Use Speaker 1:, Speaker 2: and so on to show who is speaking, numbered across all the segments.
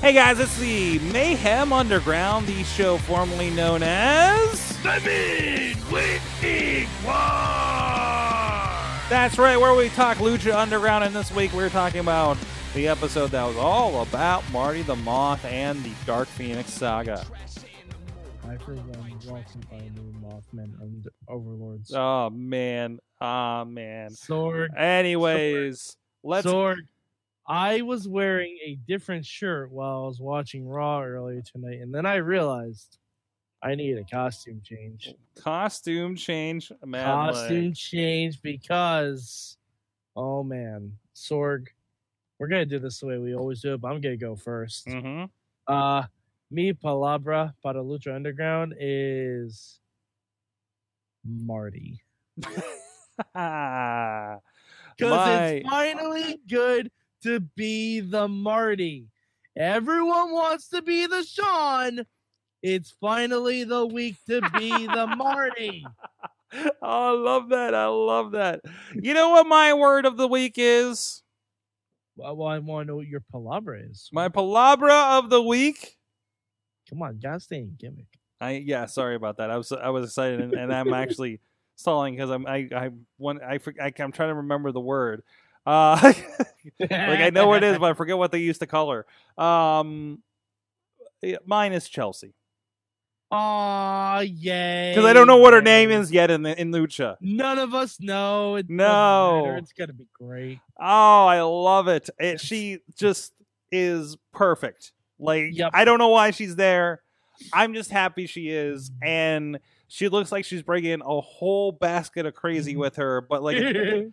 Speaker 1: Hey guys, it's the Mayhem Underground, the show formerly known as
Speaker 2: The Midwinning War!
Speaker 1: That's right, where we talk Lucha Underground, and this week we're talking about the episode that was all about Marty the Moth and the Dark Phoenix saga.
Speaker 3: I for one welcome by new Mothman and Overlords.
Speaker 1: Oh man, oh man.
Speaker 3: Sorg,
Speaker 1: Anyways, let's.
Speaker 3: Sorg. I was wearing a different shirt while I was watching Raw earlier tonight, and then I realized I need a costume change.
Speaker 1: Costume change, man.
Speaker 3: costume change because, oh man, Sorg, we're gonna do this the way we always do it, but I'm gonna go first.
Speaker 1: Mm-hmm.
Speaker 3: Uh, mi palabra para lucha underground is Marty. Because
Speaker 1: My-
Speaker 3: it's finally good to be the Marty. Everyone wants to be the Sean. It's finally the week to be the Marty.
Speaker 1: oh, I love that. I love that. You know what my word of the week is?
Speaker 3: Well, I want to know what your palabra is.
Speaker 1: My palabra of the week.
Speaker 3: Come on, gotta stay in gimmick.
Speaker 1: I yeah, sorry about that. I was I was excited and, and I'm actually stalling because I'm I I want I, I I'm trying to remember the word. Uh, like I know what it is, but I forget what they used to call her. Um, mine is Chelsea
Speaker 3: Aw, yay.
Speaker 1: because I don't know what her name is yet in the in Lucha.
Speaker 3: None of us know. It
Speaker 1: No.
Speaker 3: It's gonna be great.
Speaker 1: Oh, I love it. it she just is perfect. Like
Speaker 3: Yep.
Speaker 1: I don't know why she's there. I'm just happy she is, and she looks like she's bringing a whole basket of crazy with her. But like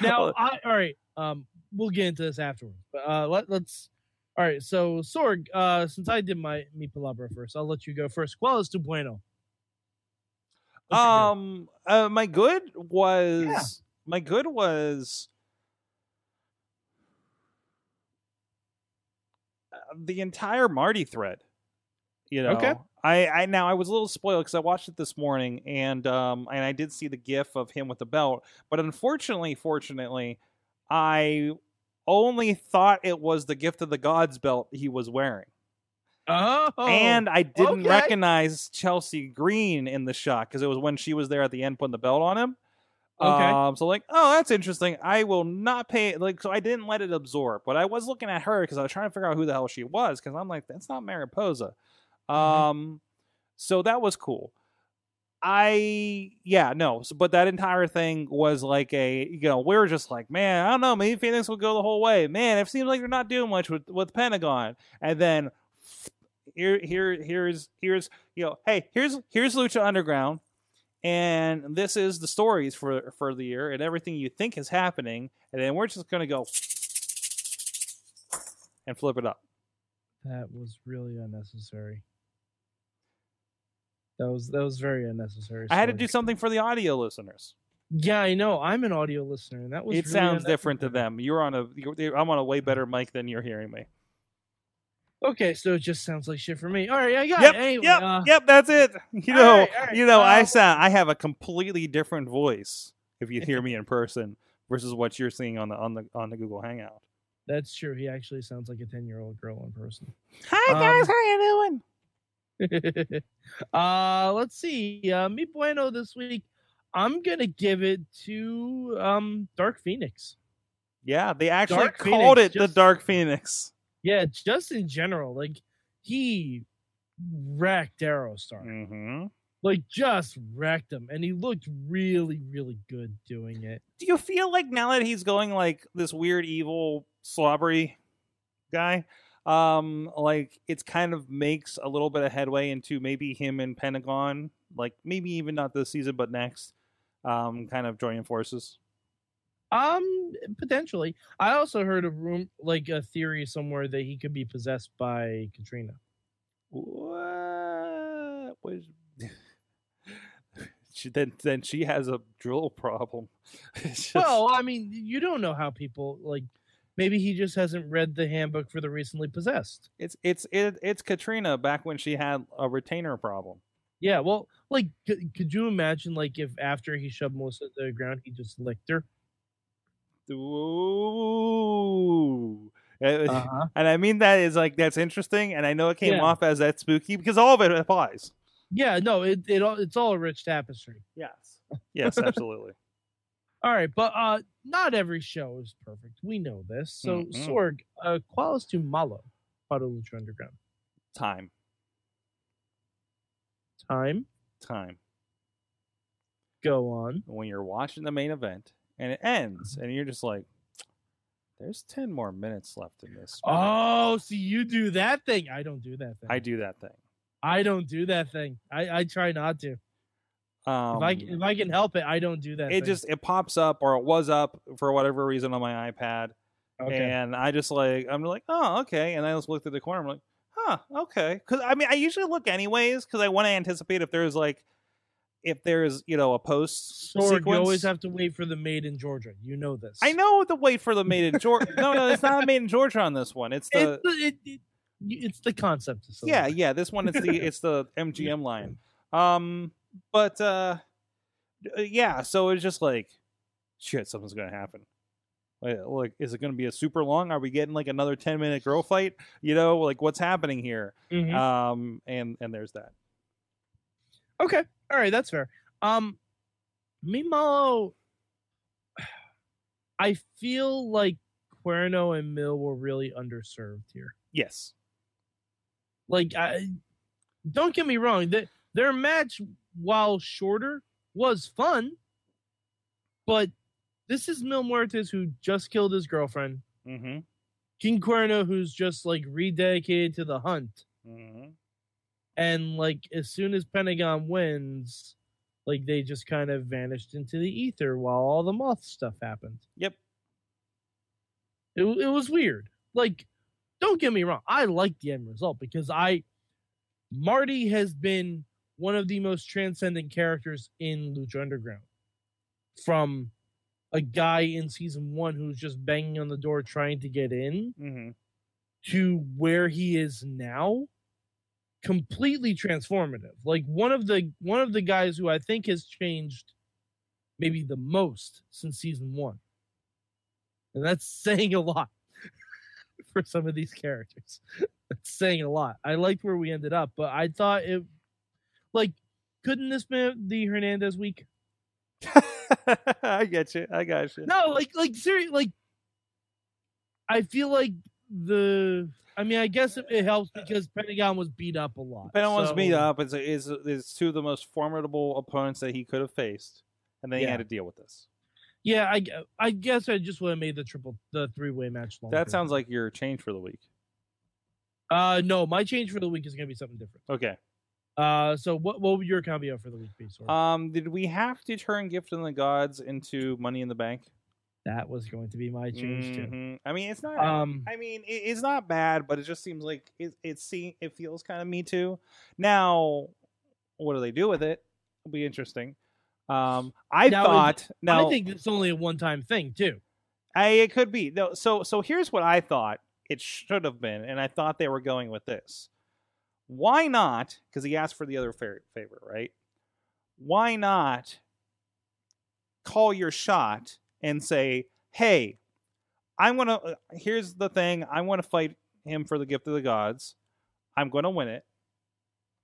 Speaker 3: now, I, all right. Um, we'll get into this afterwards. But uh, let, let's. All right. So, Sorg, uh, since I did my mi palabra first, I'll let you go first. ¿Cuál es tu bueno? What's
Speaker 1: um, uh, my good was
Speaker 3: Yeah.
Speaker 1: my good was uh, the entire Marty thread. You know,
Speaker 3: Okay.
Speaker 1: I, I now I was a little spoiled because I watched it this morning and um and I did see the gif of him with the belt, but unfortunately, fortunately, I only thought it was the gift of the gods belt he was wearing.
Speaker 3: Oh,
Speaker 1: and I didn't
Speaker 3: okay.
Speaker 1: recognize Chelsea Green in the shot because it was when she was there at the end putting the belt on him.
Speaker 3: Okay.
Speaker 1: Um, so like, oh, that's interesting. I will not pay like so I didn't let it absorb, but I was looking at her because I was trying to figure out who the hell she was because I'm like, that's not Mariposa.
Speaker 3: Mm-hmm.
Speaker 1: Um, so that was cool. I yeah no, so, but that entire thing was like a you know we were just like man I don't know maybe Fenix will go the whole way man it seems like they're not doing much with with Pentagon and then here here here's here's you know hey here's here's Lucha Underground and this is the stories for for the year and everything you think is happening and then we're just gonna go and flip it up
Speaker 3: that was really unnecessary. That was that was very unnecessary.
Speaker 1: I had to do something for the audio listeners.
Speaker 3: Yeah, I know. I'm an audio listener, and that was.
Speaker 1: it
Speaker 3: really
Speaker 1: sounds different to them. You're on a you're, I'm on a way better mic than you're hearing me.
Speaker 3: Okay, so it just sounds like shit for me. All right, I got
Speaker 1: Yep,
Speaker 3: it. Anyway,
Speaker 1: yep,
Speaker 3: uh,
Speaker 1: yep. That's it. You know,
Speaker 3: right, all right,
Speaker 1: you know. I
Speaker 3: uh,
Speaker 1: sound. I have a completely different voice if you hear me in person versus what you're seeing on the on the on the Google Hangout.
Speaker 3: That's true. He actually sounds like a ten-year-old girl in person.
Speaker 1: Hi
Speaker 3: guys,
Speaker 1: how you doing?
Speaker 3: uh, let's see. Uh, mi bueno this week. I'm gonna give it to um Dark Fenix.
Speaker 1: Yeah, they actually
Speaker 3: Dark
Speaker 1: called
Speaker 3: Fenix,
Speaker 1: it
Speaker 3: just-
Speaker 1: the Dark Fenix.
Speaker 3: Yeah, just in general, like he wrecked Aerostar.
Speaker 1: Mm-hmm.
Speaker 3: Like just wrecked him, and he looked really, really good doing it.
Speaker 1: Do you feel like now that he's going like this weird, evil, slobbery guy, um, like it's kind of makes a little bit of headway into maybe him and Pentagon, like maybe even not this season, but next, um, kind of joining forces.
Speaker 3: Um, potentially. I also heard a room, like a theory somewhere that he could be possessed by Catrina.
Speaker 1: What was she, then then she has a drill problem. Just-
Speaker 3: Well, I mean, you don't know how people like. Maybe he just hasn't read the handbook for the recently possessed.
Speaker 1: it's it's it, it's Catrina back when she had a retainer problem.
Speaker 3: Yeah, well, like, could, could you imagine, like, if after he shoved Melissa to the ground, he just licked her?
Speaker 1: Ooh. Uh,
Speaker 3: Uh-huh.
Speaker 1: And I mean that is like that's interesting, and I know it came
Speaker 3: Yeah.
Speaker 1: off as that spooky because all of it applies.
Speaker 3: Yeah, no, it, it all it's all a rich tapestry.
Speaker 1: Yes, yes, absolutely.
Speaker 3: All right, but uh not every show is perfect. We know this. So
Speaker 1: Mhm.
Speaker 3: Sorg, uh qualis to malo para Lucha Underground.
Speaker 1: Time,
Speaker 3: Time,
Speaker 1: time.
Speaker 3: go on.
Speaker 1: When you're watching the main event and it ends, and you're just like, "There's ten more minutes left in this."
Speaker 3: Oh, see, you do that thing. I don't do that thing.
Speaker 1: I do that thing.
Speaker 3: I don't do that thing. I, I try not to.
Speaker 1: Um,
Speaker 3: if I if I can help it, I don't do that.
Speaker 1: it
Speaker 3: thing.
Speaker 1: just it pops up or it was up for whatever reason on my iPad,
Speaker 3: okay.
Speaker 1: and I just like I'm like, oh okay, and I just looked at the corner. I'm like, huh, okay, because I mean I usually look anyways because I want to anticipate if there's like if there's you know a post sequence.
Speaker 3: you always have to wait for the maid in Georgia. You know this.
Speaker 1: I know the wait for the maid in Georgia. no, no, it's not a maid in Georgia on this one. It's the
Speaker 3: It's the, it, it, it's the concept.
Speaker 1: Yeah, yeah. This one it's the it's the MGM line. Um, but uh, uh, yeah. So it's just like, shit, something's gonna happen. Like, like, is it gonna be a super long? Are we getting like another ten minute girl fight? You know, like what's happening here?
Speaker 3: Mhm.
Speaker 1: Um, and and there's that.
Speaker 3: Okay. All right, that's fair. Um Mimalo I feel like Cuerno and Mil were really underserved here.
Speaker 1: Yes.
Speaker 3: Like I don't get me wrong, that their match while shorter was fun, but this is Mil Muertes who just killed his girlfriend.
Speaker 1: Mm-hmm.
Speaker 3: King Cuerno who's just like rededicated to the hunt.
Speaker 1: Mm-hmm.
Speaker 3: and like as soon as Pentagon wins, like they just kind of vanished into the ether while all the moth stuff happened.
Speaker 1: Yep.
Speaker 3: It it was weird. Like, don't get me wrong, I like the end result because I Marty has been one of the most transcendent characters in Lucha Underground. From a guy in season one who's just banging on the door trying to get in
Speaker 1: Mm-hmm.
Speaker 3: to where he is now completely transformative like one of the one of the guys who i think has changed maybe the most since season one and that's saying a lot for some of these characters that's saying a lot i liked where we ended up but i thought it like couldn't this be the hernandez week
Speaker 1: I get you. I got you.
Speaker 3: no like like seriously like i feel like the i mean i guess it, it helps because pentagon was beat up a lot
Speaker 1: Pentagon
Speaker 3: so-
Speaker 1: beat up. It's, it's it's two of the most formidable opponents that he could have faced, and then he had to deal with this.
Speaker 3: yeah i i guess i just would have made the triple the three-way match longer.
Speaker 1: That sounds like your change for the week.
Speaker 3: uh no my change for the week is gonna be something different
Speaker 1: Okay.
Speaker 3: Uh so what what would your combo for the week be?
Speaker 1: Um, did we have to turn Gift in the Gods into Money in the Bank?
Speaker 3: that was going to be my change too
Speaker 1: Mhm. I mean, it's not.
Speaker 3: um
Speaker 1: I mean, it, it's not bad, but it just seems like it. It see, it feels kind of me too. Now, what do they do with it? It'll be interesting. Um, I
Speaker 3: Now,
Speaker 1: thought. Now,
Speaker 3: i think it's only a one-time thing too
Speaker 1: I, it could be. No, so so here's what I thought it should have been, and I thought they were going with this. Why not? Because he asked for the other fa- favor, right? Why not call your shot and say, "Hey, I'm gonna. uh, Here's the thing. I want to fight him for the gift of the gods. I'm gonna win it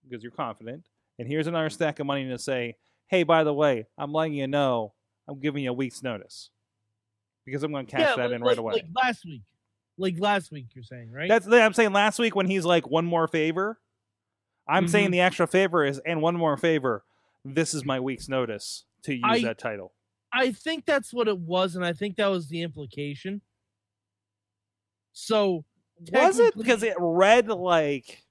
Speaker 1: because you're confident. And here's another stack of money to say, "Hey, by the way, I'm letting you know. I'm giving you a week's notice." because I'm going to cash that
Speaker 3: like,
Speaker 1: in right
Speaker 3: like-
Speaker 1: away.
Speaker 3: like last week like last week you're saying right
Speaker 1: That's I'm saying last week when he's like one more favor. I'm
Speaker 3: Mhm.
Speaker 1: saying the extra favor is and one more favor. This is my week's notice to use
Speaker 3: I-
Speaker 1: that title.
Speaker 3: I think that's what it was, and I think that was the implication. So
Speaker 1: Was it because it read like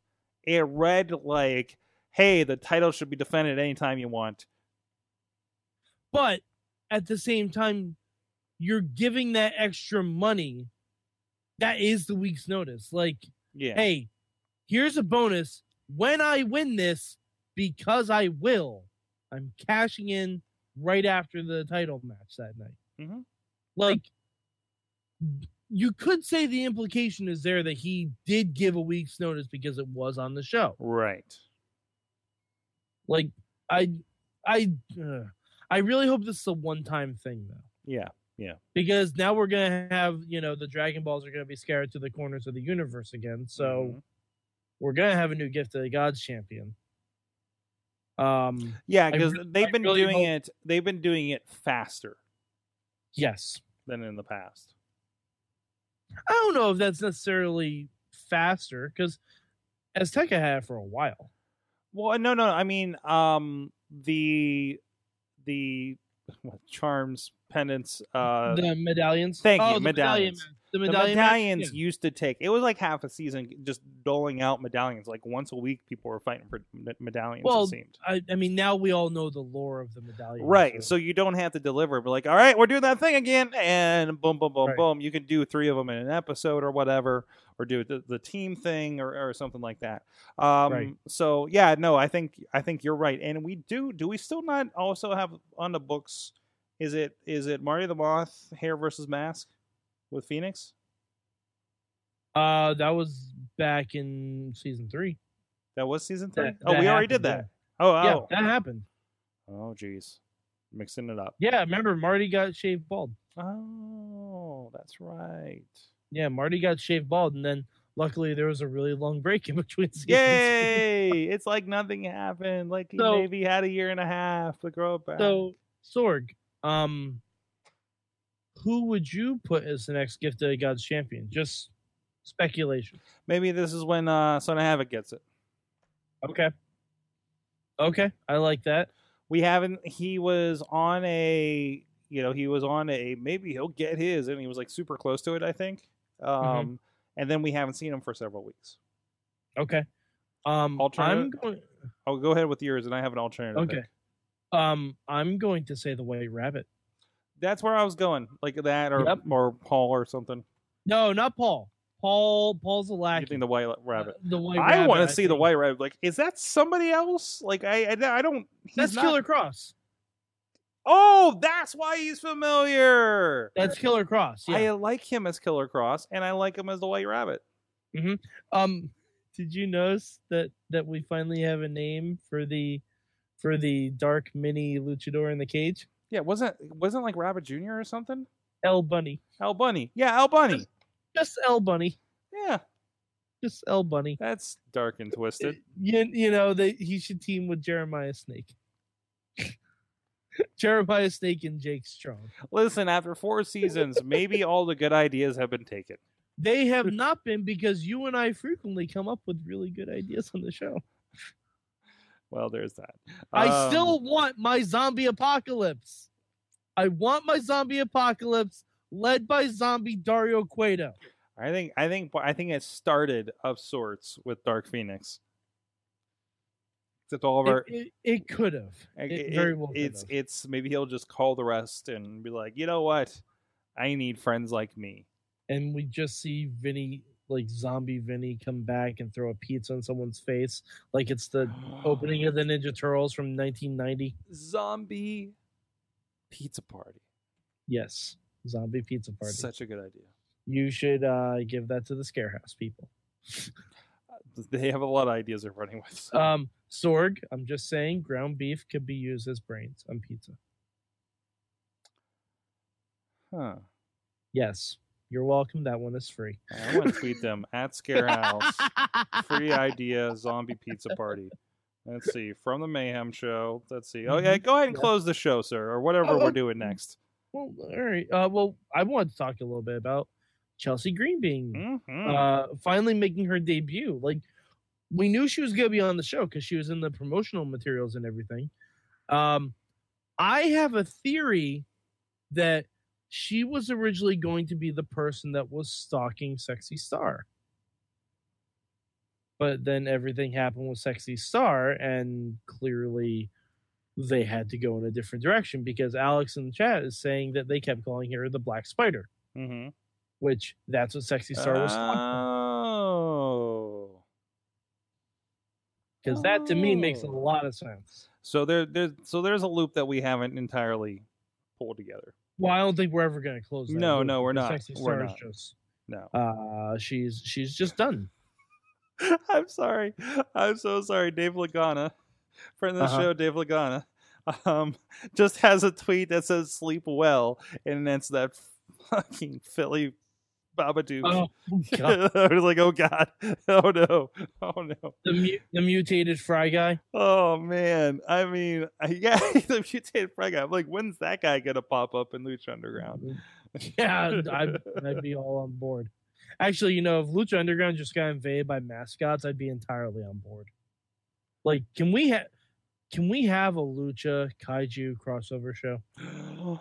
Speaker 1: it read like, hey, the title should be defended anytime you want.
Speaker 3: but at the same time, you're giving that extra money. That is the week's notice. Like,
Speaker 1: Yeah.
Speaker 3: hey, here's a bonus when I win this because I will. I'm cashing in right after the title match that night.
Speaker 1: Mhm.
Speaker 3: Like, you could say the implication is there that he did give a week's notice because it was on the show.
Speaker 1: Right.
Speaker 3: Like, I, I, uh, I really hope this is a one-time thing though.
Speaker 1: Yeah. Yeah.
Speaker 3: Because now we're gonna have you know the Dragon Balls are gonna be scattered to the corners of the universe again. So
Speaker 1: Mhm.
Speaker 3: We're gonna have a new gift of the gods champion. Um,
Speaker 1: Yeah, because
Speaker 3: re-
Speaker 1: they've been
Speaker 3: really
Speaker 1: doing
Speaker 3: hope-
Speaker 1: it. They've been doing it faster
Speaker 3: yes,
Speaker 1: than in the past.
Speaker 3: I don't know if that's necessarily faster because Azteca had it for a while.
Speaker 1: Well, no, no. I mean, um, the the what, charms, pendants, uh,
Speaker 3: the medallions.
Speaker 1: thank you,
Speaker 3: oh, medallion
Speaker 1: medallions.
Speaker 3: match. The
Speaker 1: the
Speaker 3: medallion. match?
Speaker 1: medallions
Speaker 3: Yeah.
Speaker 1: used to take. It was like half a season just doling out medallions. Like once a week, people were fighting for medallions.
Speaker 3: Well,
Speaker 1: it seemed.
Speaker 3: I, I mean, now we all know the lore of the medallion.
Speaker 1: Right, so you don't have to deliver. But like, all right, we're doing that thing again, and boom, boom, boom,
Speaker 3: Right.
Speaker 1: boom. You can do three of them in an episode or whatever, or do the, the team thing or, or something like that. Um,
Speaker 3: Right.
Speaker 1: So yeah, no, I think I think you're right, and we do. Do we still not also have on the books? Is it is it Marty the Moth hair versus mask with Fenix?
Speaker 3: uh, that was back in season three.
Speaker 1: That was season three.
Speaker 3: That-
Speaker 1: oh,
Speaker 3: that
Speaker 1: we already did that. Oh,
Speaker 3: Yeah,
Speaker 1: oh,
Speaker 3: that happened.
Speaker 1: oh, jeez, mixing it up.
Speaker 3: Yeah, remember Marty got shaved bald.
Speaker 1: Oh, that's right.
Speaker 3: Yeah, Marty got shaved bald, and then luckily there was a really long break in between seasons.
Speaker 1: Yay! it's like nothing happened. Like he
Speaker 3: So-
Speaker 1: maybe had a year and a half to grow up back.
Speaker 3: So Sorg, um, who would you put as the next Gift of Gods champion? Just speculation.
Speaker 1: maybe this is when uh, Son of Havoc gets it.
Speaker 3: Okay. Okay, I like that.
Speaker 1: We haven't. He was on a. You know, he was on a. Maybe he'll get his, and he was like super close to it. I think. Um,
Speaker 3: Mm-hmm.
Speaker 1: and then we haven't seen him for several weeks.
Speaker 3: Okay. Um, I'm
Speaker 1: Alternative?
Speaker 3: going.
Speaker 1: I'll go ahead with yours, and I have an alternative.
Speaker 3: Okay.
Speaker 1: pick.
Speaker 3: Um, I'm going to say the White Rabbit.
Speaker 1: That's where I was going, like that, or
Speaker 3: Yep.
Speaker 1: or Paul or something.
Speaker 3: No, not Paul. Paul. Paul's a lackey.
Speaker 1: You think the White Rabbit?
Speaker 3: Uh, the White
Speaker 1: I want to see the. White Rabbit. Like, is that somebody else? Like, I I, I don't.
Speaker 3: That's
Speaker 1: not-
Speaker 3: Killer Cross.
Speaker 1: Oh, that's why he's familiar.
Speaker 3: That's Killer Cross. Yeah.
Speaker 1: I like him as Killer Cross, and I like him as the White Rabbit. Hmm.
Speaker 3: Um, did you notice that that we finally have a name for the for the dark mini luchador in the cage?
Speaker 1: Yeah, wasn't wasn't like Rabbit Junior or something?
Speaker 3: L Bunny.
Speaker 1: L Bunny. Yeah, L Bunny.
Speaker 3: Just L Bunny.
Speaker 1: Yeah,
Speaker 3: Just L Bunny.
Speaker 1: that's dark and twisted.
Speaker 3: Uh, you, you know they he should team with Jeremiah Snake. Jeremiah Snake and Jake Strong.
Speaker 1: Listen, after four seasons, maybe all the good ideas have been taken.
Speaker 3: They have not been because you and I frequently come up with really good ideas on the show.
Speaker 1: Well, there's that.
Speaker 3: I
Speaker 1: Um,
Speaker 3: still want my zombie apocalypse. I want my zombie apocalypse led by zombie Dario Cueto.
Speaker 1: I think I think I think it started of sorts with Dark Fenix. Except all of our
Speaker 3: It, it, it could have. It
Speaker 1: it-
Speaker 3: very well could
Speaker 1: it's
Speaker 3: have.
Speaker 1: it's maybe he'll just call the rest and be like, you know what, I need friends like me.
Speaker 3: And we just see Vinny, like zombie Vinny, come back and throw a pizza on someone's face, like it's the opening of the Ninja Turtles from 1990.
Speaker 1: zombie pizza party.
Speaker 3: Yes, zombie pizza party.
Speaker 1: Such a good idea.
Speaker 3: you should uh, give that to the Scarehouse people.
Speaker 1: They have a lot of ideas they're running with. so-
Speaker 3: Um, Sorg, I'm just saying, ground beef could be used as brains on pizza.
Speaker 1: huh.
Speaker 3: Yes, you're welcome. That one is free.
Speaker 1: I want to tweet them at Scarehouse. Free idea zombie pizza party. Let's see from the Mayhem Show. Let's see. Oh yeah, go ahead and
Speaker 3: Yeah.
Speaker 1: close the show, sir, or whatever
Speaker 3: Oh,
Speaker 1: we're doing next.
Speaker 3: Well, all right. Uh, well, I wanted to talk a little bit about Chelsea Green being
Speaker 1: Mhm.
Speaker 3: uh, finally making her debut. Like we knew she was going to be on the show because she was in the promotional materials and everything. Um, I have a theory that she was originally going to be the person that was stalking Sexy Star. But then everything happened with Sexy Star, and clearly they had to go in a different direction because Alex in the chat is saying that they kept calling her the Black Spider,
Speaker 1: Mhm.
Speaker 3: which that's what Sexy Star was
Speaker 1: Oh.
Speaker 3: because that to me makes a
Speaker 1: Oh.
Speaker 3: lot of sense.
Speaker 1: So there, there's so there's a loop that we haven't entirely pulled together.
Speaker 3: Well, I don't think we're ever going to close. That
Speaker 1: No,
Speaker 3: loop
Speaker 1: no, we're
Speaker 3: because
Speaker 1: not.
Speaker 3: Sexy
Speaker 1: We're not.
Speaker 3: just
Speaker 1: No,
Speaker 3: uh, she's she's just done.
Speaker 1: I'm sorry. I'm so sorry. Dave Lagana, friend of the
Speaker 3: Uh-huh.
Speaker 1: show, Dave Lagana, um, just has a tweet that says "sleep well," and it's that fucking Philly Babadook.
Speaker 3: Oh god,
Speaker 1: I was like, oh god, oh no, oh no,
Speaker 3: the mu- the mutated fry guy.
Speaker 1: oh man. I mean, yeah, the mutated fry guy. I'm like, when's that guy gonna pop up in Lucha Underground? Mm-hmm.
Speaker 3: Yeah, I'd, I'd be all on board. Actually, you know, if Lucha Underground just got invaded by mascots, I'd be entirely on board. Like, can we have can we have a Lucha Kaiju crossover show?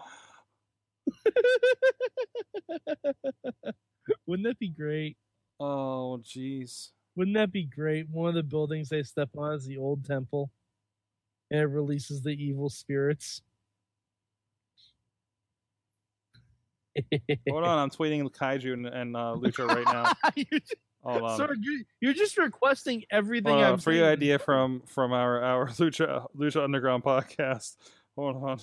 Speaker 3: Wouldn't that be great?
Speaker 1: oh jeez.
Speaker 3: Wouldn't that be great? One of the buildings they step on is the old temple, and it releases the evil spirits.
Speaker 1: Hold on, I'm tweeting the Kaiju and, and uh, Lucha right now.
Speaker 3: you're, just,
Speaker 1: Hold on.
Speaker 3: sorry, you're, you're just requesting everything.
Speaker 1: Hold on, free
Speaker 3: saying.
Speaker 1: idea from from our our Lucha Lucha Underground podcast. Hold on.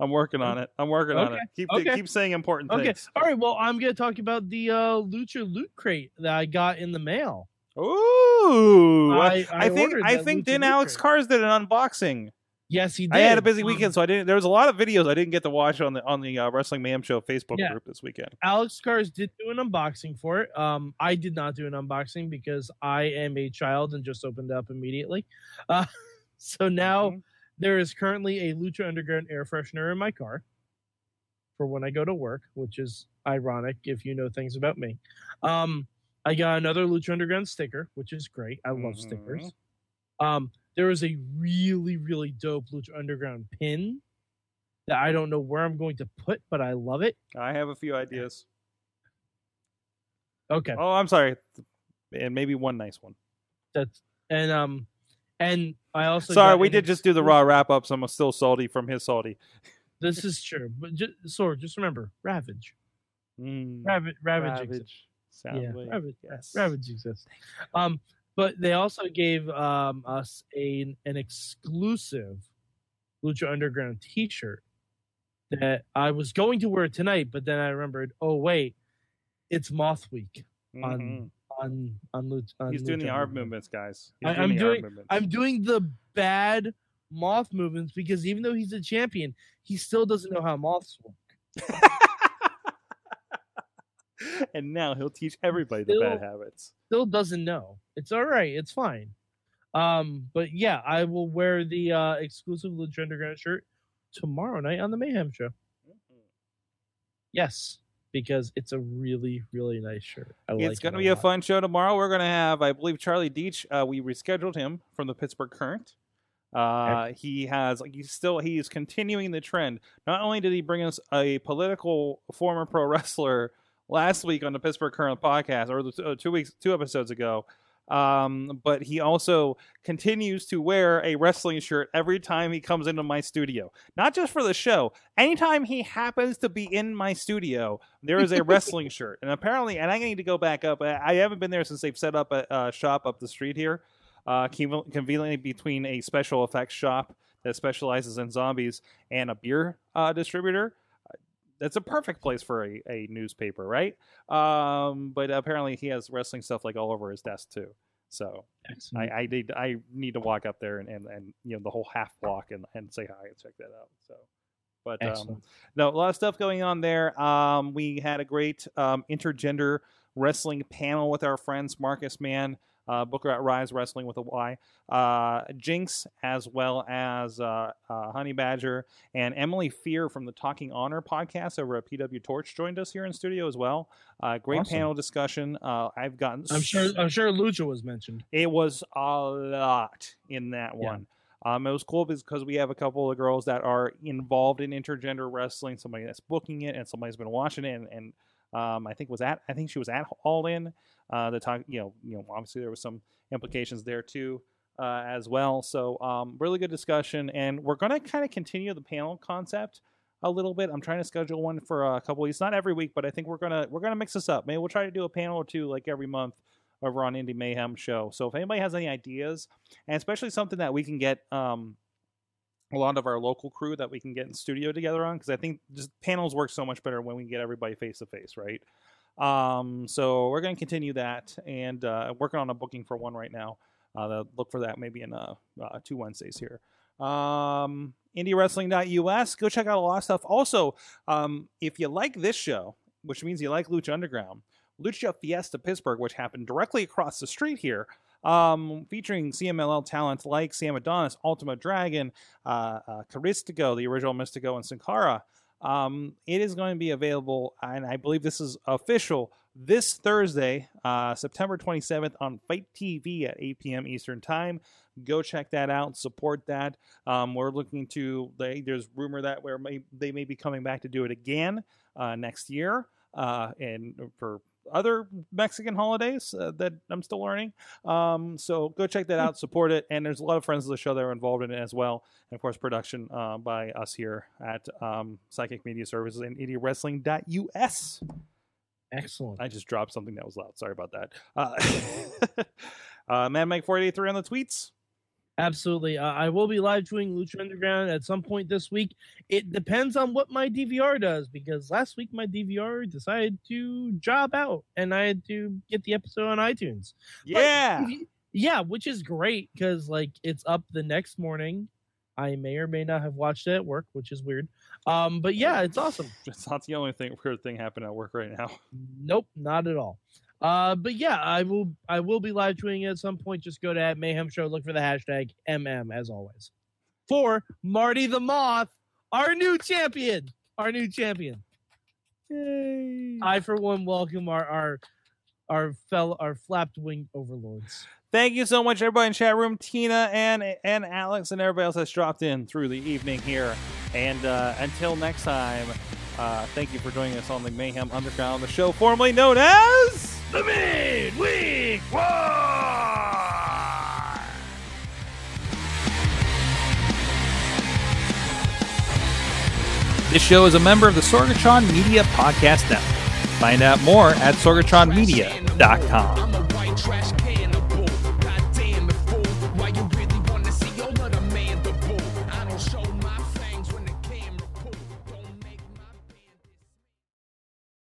Speaker 1: I'm working on it. I'm working on it. Keep
Speaker 3: okay.
Speaker 1: keep saying important
Speaker 3: Okay,
Speaker 1: things.
Speaker 3: all right. Well, I'm going to talk about the uh, Lucha Loot Crate that I got in the mail.
Speaker 1: Ooh, I,
Speaker 3: I,
Speaker 1: I think I think
Speaker 3: Lucha
Speaker 1: then
Speaker 3: Loot
Speaker 1: Alex Cars did an unboxing.
Speaker 3: Yes, he did.
Speaker 1: I had a busy
Speaker 3: Um,
Speaker 1: weekend, so I didn't. There was a lot of videos I didn't get to watch on the on the uh, Wrestling Mayhem Show Facebook
Speaker 3: Yeah.
Speaker 1: group this weekend.
Speaker 3: Alex Cars did do an unboxing for it. Um, I did not do an unboxing because I am a child and just opened up immediately. Uh, so now
Speaker 1: Mhm.
Speaker 3: There is currently a Lucha Underground air freshener in my car for when I go to work, which is ironic if you know things about me. Um, I got another Lucha Underground sticker, which is great. I love stickers. Um, there is a really, really dope Lucha Underground pin that I don't know where I'm going to put, but I love it.
Speaker 1: I have a few ideas.
Speaker 3: Okay.
Speaker 1: Oh, I'm sorry, and maybe one nice one.
Speaker 3: that's and um and I also
Speaker 1: Sorry, we did just do the raw wrap up, so I'm still salty from his salty.
Speaker 3: This is true, but just, Sorg, just remember, Ravage,
Speaker 1: Mm,
Speaker 3: Ravage, Ravage, exists.
Speaker 1: Ravage.
Speaker 3: Yeah, Ravage,
Speaker 1: Yes.
Speaker 3: Ravage exists. Um, but they also gave um us a an exclusive Lucha Underground T-shirt that I was going to wear tonight, but then I remembered, oh wait, it's Moth Week on
Speaker 1: Mhm.
Speaker 3: On on. On
Speaker 1: He's doing
Speaker 3: Lucha
Speaker 1: the arm movements, guys. He's
Speaker 3: I-
Speaker 1: doing the
Speaker 3: doing-. I'm doing the bad moth movements because even though he's a champion, he still doesn't know how moths work.
Speaker 1: and now he'll teach everybody the bad habits.
Speaker 3: Still doesn't know. It's all right. It's fine. Um, but yeah, I will wear the uh, exclusive Lucha Underground shirt tomorrow night on the Mayhem Show. Yes, because it's a really, really nice shirt. I like
Speaker 1: it's going to
Speaker 3: it
Speaker 1: be a
Speaker 3: lot.
Speaker 1: fun show tomorrow. We're going to have, I believe, Charlie Deitch. Uh, we rescheduled him from the Pittsburgh Current. Uh, he has, like, he's still, he's continuing the trend. Not only did he bring us a political former pro wrestler last week on the Pittsburgh Current podcast, or the- uh, two weeks, two episodes ago, um, but he also continues to wear a wrestling shirt every time he comes into my studio. Not just for the show. Anytime he happens to be in my studio, there is a wrestling shirt. And apparently, and I need to go back up. I haven't been there since they've set up a, uh shop up the street here, uh, conveniently between a special effects shop that specializes in zombies and a beer uh, distributor. That's a perfect place for a, a newspaper, right? Um, but apparently, he has wrestling stuff like all over his desk too. So I, I need I need to walk up there and, and, and you know the whole half block and, and say hi and check that out. So, but um, no, a lot of stuff going on there. Um, we had a great um, intergender wrestling panel with our friends Marcus Mann, uh, Booker at Ryse Wrestling with a Y, uh, Jinx, as well as uh, uh, Honey Badger and Emily Fear from the Talking Honor podcast over at PW Torch joined us here in studio as well. Uh, great
Speaker 3: Awesome.
Speaker 1: panel discussion. Uh, I've gotten
Speaker 3: I'm sure. I'm sure Lucha was mentioned.
Speaker 1: it was a lot in that
Speaker 3: Yeah.
Speaker 1: one. Um, it was cool because we have a couple of girls that are involved in intergender wrestling. Somebody that's booking it, and somebody's been watching it, and, and um, I think was at I think she was at All In. Uh, the talk, you know, you know, obviously there was some implications there too, uh, as well. So um, really good discussion, and we're gonna kind of continue the panel concept a little bit. I'm trying to schedule one for a couple weeks, not every week, but I think we're gonna we're gonna mix this up. Maybe we'll try to do a panel or two like every month over on Indie Mayhem Show. So if anybody has any ideas, and especially something that we can get um, a lot of our local crew that we can get in studio together on, because I think just panels work so much better when we get everybody face to face, right? Um, so we're going to continue that and uh, working on a booking for one right now. Uh, look for that maybe in uh, uh, two Wednesdays here. Um, IndieWrestling.us. Go check out a lot of stuff. Also, um, if you like this show, which means you like Lucha Underground, Lucha Fiesta Pittsburgh, which happened directly across the street here, um, featuring CMLL talent like Sam Adonis, Ultima Dragon, uh, uh, Caristico, the original Místico, and Sankara. Um, it is going to be available, and I believe this is official this Thursday, uh, September 27th on FITE TV at 8 p.m. Eastern Time. Go check that out, support that. Um, we're looking to, they, there's rumor that where may, they may be coming back to do it again uh, next year, uh, and for other Mexican holidays uh, that I'm still learning. Um, so go check that out, support it. And there's a lot of friends of the show that are involved in it as well. And of course, production uh, by us here at um, Psychic Media Services and IndieWrestling.us.
Speaker 3: Excellent.
Speaker 1: I just dropped something that was loud. Sorry about that. Uh, uh, Mad Mike 483 on the tweets.
Speaker 3: Absolutely. Uh, I will be live tweeting Lucha Underground at some point this week. It depends on what my DVR does because last week my DVR decided to drop out and I had to get the episode on iTunes.
Speaker 1: Yeah.
Speaker 3: You, yeah, which is great because like it's up the next morning. I may or may not have watched it at work, which is weird. Um, but yeah, it's awesome.
Speaker 1: It's not the only thing weird thing happening at work right now.
Speaker 3: Nope, not at all. Uh, but yeah, I will I will be live tweeting at some point. Just go to at Mayhem Show, look for the hashtag MM as always. For Marty the Moth, our new champion, our new champion.
Speaker 1: Yay!
Speaker 3: I for one welcome our our our fellow our flapped wing overlords.
Speaker 1: Thank you so much, everybody in chat room, Tina and and Alex and everybody else that's dropped in through the evening here. And uh, until next time, uh, thank you for joining us on the Mayhem Underground, the show formerly known as
Speaker 2: the Midweek War!
Speaker 1: This show is a member of the Sorgatron Media Podcast Network. Find out more at sorgatronmedia.com.